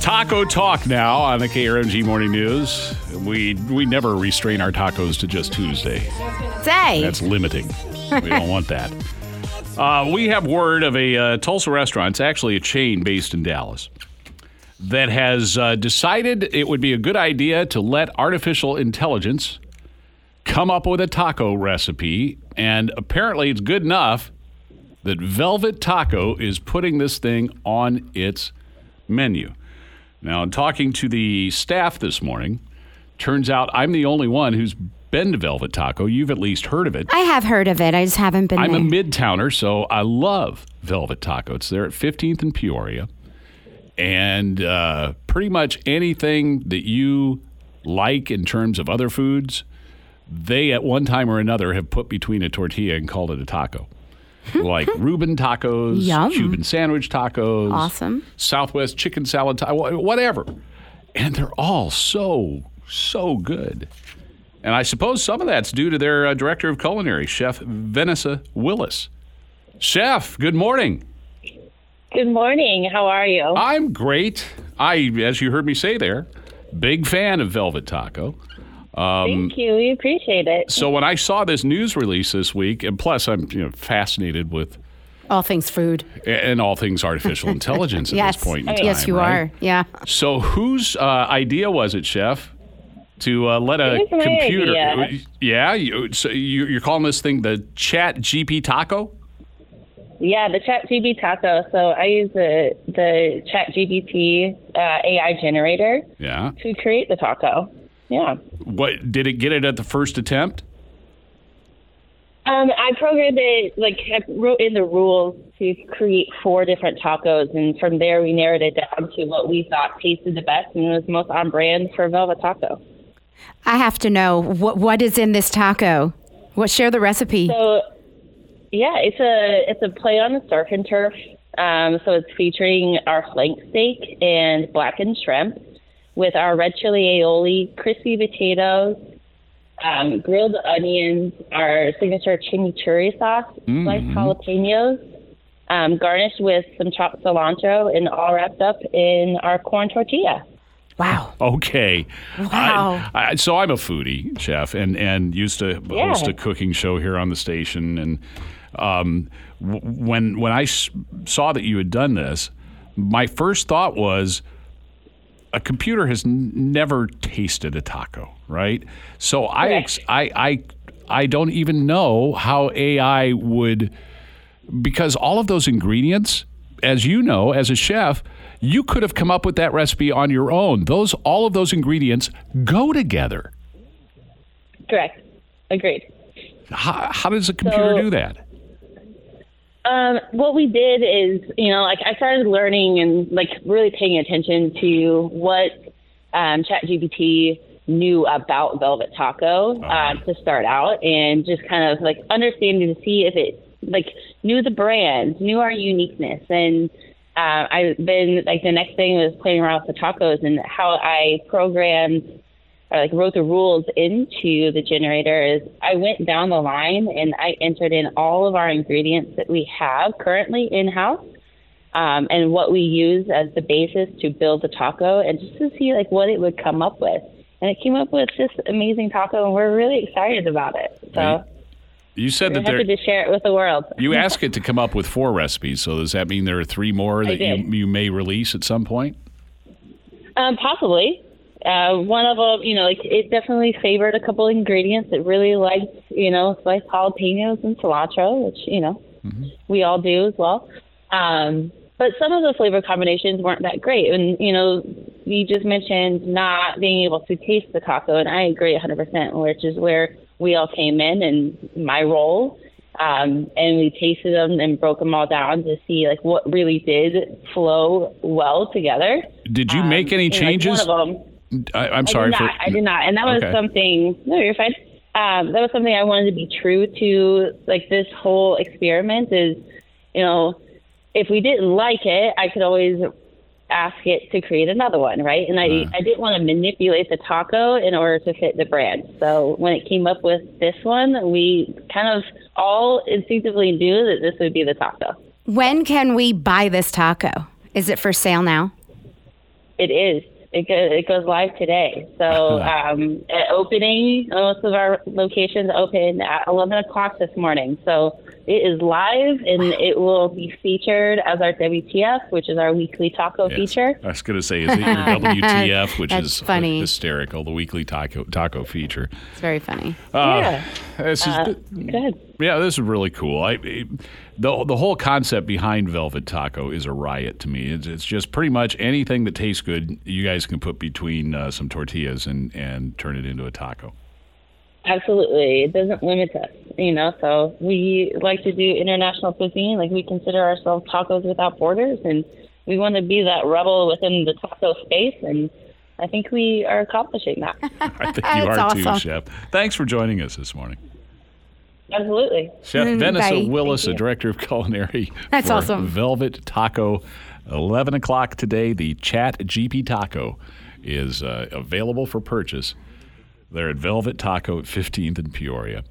Taco talk now on the KRMG Morning News. We we never restrain our tacos to just Tuesday. Say. That's limiting. We don't want that. Uh, we have word of a uh, Tulsa restaurant. It's actually a chain based in Dallas that has uh, decided it would be a good idea to let artificial intelligence come up with a taco recipe, and apparently it's good enough that Velvet Taco is putting this thing on its menu. Now, in talking to the staff this morning, turns out I'm the only one who's been to Velvet Taco. You've at least heard of it. I have heard of it. I just haven't been I'm there. a midtowner, so I love Velvet Taco. It's there at 15th and Peoria. And uh, pretty much anything that you like in terms of other foods, they at one time or another have put between a tortilla and called it a taco. Like Reuben tacos, Yum. Cuban sandwich tacos, Awesome. Southwest chicken salad, ta- whatever. And they're all so, so good. And I suppose some of that's due to their uh, director of culinary, Chef Venecia Williams. Chef, good morning. Good morning. How are you? I'm great. I, as you heard me say there, big fan of Velvet Taco. Thank you. We appreciate it. So when I saw this news release this week, and plus I'm you know fascinated with All things food. and all things artificial intelligence at yes. this point in time. yes, you right? are. Yeah. So whose uh, idea was it, Chef, to uh, let a It was my computer? idea. Yeah, you, so you, you're calling this thing the Chat GP Taco? Yeah, the Chat GB Taco. So I use the the Chat GPT uh, AI generator Yeah. to create the taco. Yeah. What did it get it at the first attempt? Um, I programmed it like I wrote in the rules to create four different tacos, and from there we narrowed it down to what we thought tasted the best and was most on brand for Velvet Taco. I have to know what what is in this taco. What share the recipe? So, yeah, it's a it's a play on the surf and turf. Um, so it's featuring our flank steak and blackened shrimp with our red chili aioli, crispy potatoes, um, grilled onions, our signature chimichurri sauce, sliced jalapenos, um, garnished with some chopped cilantro, and all wrapped up in our corn tortilla. wow. Okay. Wow. I, I, so I'm a foodie, chef, and, and used to Yeah. host a cooking show here on the station. And um, w- when when I s- saw that you had done this, my first thought was a computer has n- never tasted a taco, right? So I, ex- I I I don't even know how AI would because all of those ingredients, as you know, as a chef, you could have come up with that recipe on your own. Those all of those ingredients go together. Correct. Agreed. How, how does a computer So- do that? Um, what we did is, you know, like I started learning and like really paying attention to what um, ChatGPT knew about Velvet Taco uh, to start out, and just kind of like understanding to see if it like knew the brand, knew our uniqueness, and uh, I then like the next thing was playing around with the tacos and how I programmed or like wrote the rules into the generator is I went down the line and I entered in all of our ingredients that we have currently in house um, and what we use as the basis to build the taco and just to see like what it would come up with. And it came up with this amazing taco and we're really excited about it. So. You said that happy there. to share it with the world. You asked it to come up with four recipes. So does that mean there are three more that you, you may release at some point? Um, possibly. Uh, one of them, you know, like it definitely favored a couple ingredients. It really liked, you know, sliced jalapenos and cilantro, which you know we all do as well. Um, but some of the flavor combinations weren't that great, and you know, you just mentioned not being able to taste the taco, and I agree 100%, which is where we all came in and my role. Um, and we tasted them and broke them all down to see like what really did flow well together. Did you make any Um, know, like, changes? one of them. I, I'm sorry I did for. not. I did not, and that was Okay. something. No, you're fine. Um, that was something I wanted to be true to. Like this whole experiment is, you know, if we didn't like it, I could always ask it to create another one, right? And I, I didn't want to manipulate the taco in order to fit the brand. So when it came up with this one, we kind of all instinctively knew that this would be the taco. When can we buy this taco? Is it for sale now? It is. It goes, it goes live today. So um, at opening, most of our locations open at 11 o'clock this morning. So it is live and it will be featured as our WTF, which is our weekly taco Yes. feature. I was going to say, is it your WTF, which That's is funny. hysterical, the weekly taco taco feature. It's very funny. yeah. This is, Uh, good. yeah, this is really cool. I, the the whole concept behind Velvet Taco is a riot to me. It's, it's just pretty much anything that tastes good, you guys can put between uh, some tortillas and and turn it into a taco. Absolutely. It doesn't limit us, you know. So we like to do international cuisine. Like we consider ourselves tacos without borders, and we want to be that rebel within the taco space. And I think we are accomplishing that. I think you That's are too. Chef. Thanks for joining us this morning. Absolutely. Chef Mm, Venecia. Williams, a director of culinary That's for awesome. Velvet Taco. 11 o'clock today, the Chat GP Taco is uh, available for purchase. They're at Velvet Taco at 15th and Peoria.